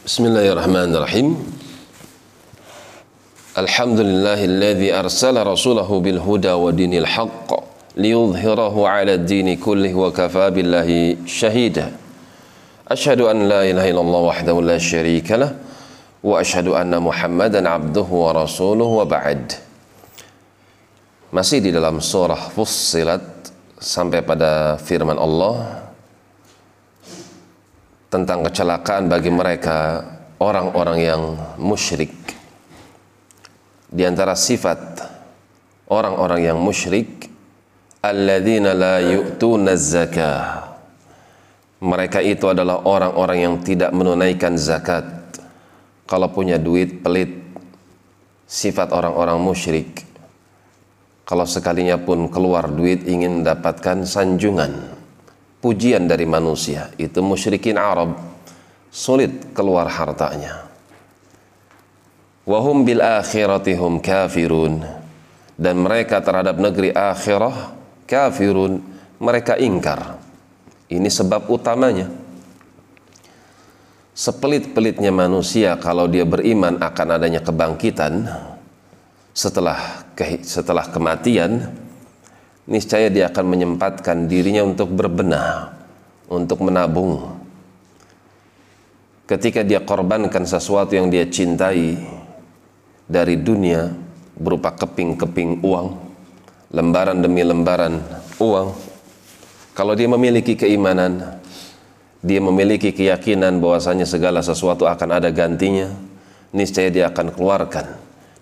بسم الله الرحمن الرحيم الحمد لله الذي أرسل رسوله بالهدى ودين الحق ليظهره على الدين كله وكفى بالله شهيدا أشهد أن لا إله إلا الله وحده لا شريك له وأشهد أن محمدا عبده ورسوله وبعد Masih di dalam surah Fussilat sampai pada firman Allah. Tentang kecelakaan bagi mereka orang-orang yang musyrik. Di antara sifat orang-orang yang musyrik, alladzina la yu'tuna zakah. Mereka itu adalah orang-orang yang tidak menunaikan zakat. Kalau punya duit pelit, sifat orang-orang musyrik. Kalau sekalinya pun keluar duit ingin mendapatkan sanjungan, pujian dari manusia. Itu musyrikin Arab. Sulit keluar hartanya. Wahum bil akhiratihum kafirun. Dan mereka terhadap negeri akhirah kafirun. Mereka ingkar. Ini sebab utamanya. Sepelit-pelitnya manusia kalau dia beriman akan adanya kebangkitan setelah setelah kematian niscaya dia akan menyempatkan dirinya untuk berbenah, untuk menabung. Ketika dia korbankan sesuatu yang dia cintai dari dunia berupa keping-keping uang, lembaran demi lembaran uang. Kalau dia memiliki keimanan, dia memiliki keyakinan bahwasanya segala sesuatu akan ada gantinya, niscaya dia akan keluarkan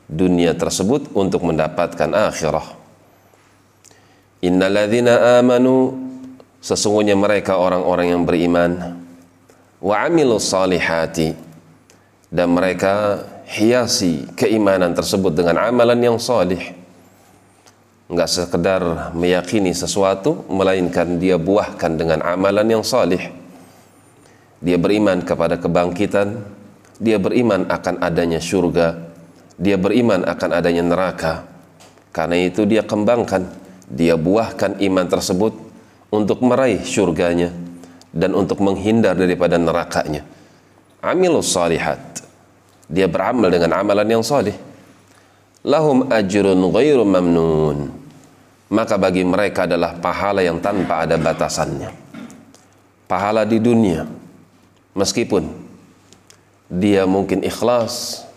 dunia tersebut untuk mendapatkan akhirah. Innalladzina amanu sesungguhnya mereka orang-orang yang beriman. Wa amilus salihati dan mereka hiasi keimanan tersebut dengan amalan yang salih. Enggak sekedar meyakini sesuatu melainkan dia buahkan dengan amalan yang salih. Dia beriman kepada kebangkitan dia beriman akan adanya surga dia beriman akan adanya neraka. Karena itu dia kembangkan dia buahkan iman tersebut untuk meraih surganya dan untuk menghindar daripada nerakanya. Amilus salihat. Dia beramal dengan amalan yang salih lahum ajrun ghairu mamnun. Maka bagi mereka adalah pahala yang tanpa ada batasannya. Pahala di dunia. Meskipun dia mungkin ikhlas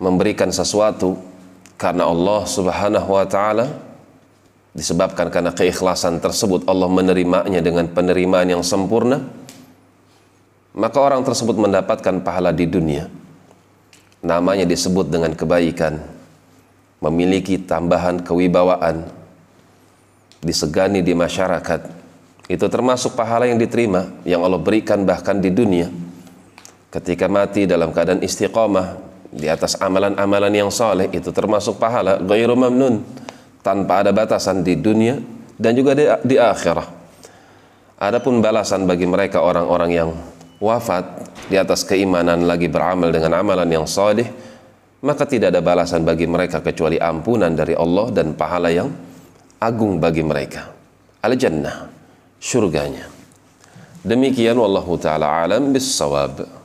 memberikan sesuatu karena Allah Subhanahu wa taala disebabkan karena keikhlasan tersebut Allah menerimanya dengan penerimaan yang sempurna maka orang tersebut mendapatkan pahala di dunia. Namanya disebut dengan kebaikan. Memiliki tambahan kewibawaan. Disegani di masyarakat. Itu termasuk pahala yang diterima yang Allah berikan bahkan di dunia. Ketika mati dalam keadaan istiqamah di atas amalan-amalan yang soleh itu termasuk pahala ghairu mamnun tanpa ada batasan di dunia dan juga di, di akhirah. Adapun balasan bagi mereka orang-orang yang wafat di atas keimanan lagi beramal dengan amalan yang soleh maka tidak ada balasan bagi mereka kecuali ampunan dari Allah dan pahala yang agung bagi mereka. Al-jannah, surganya. Demikian wallahu taala alam bis sawab.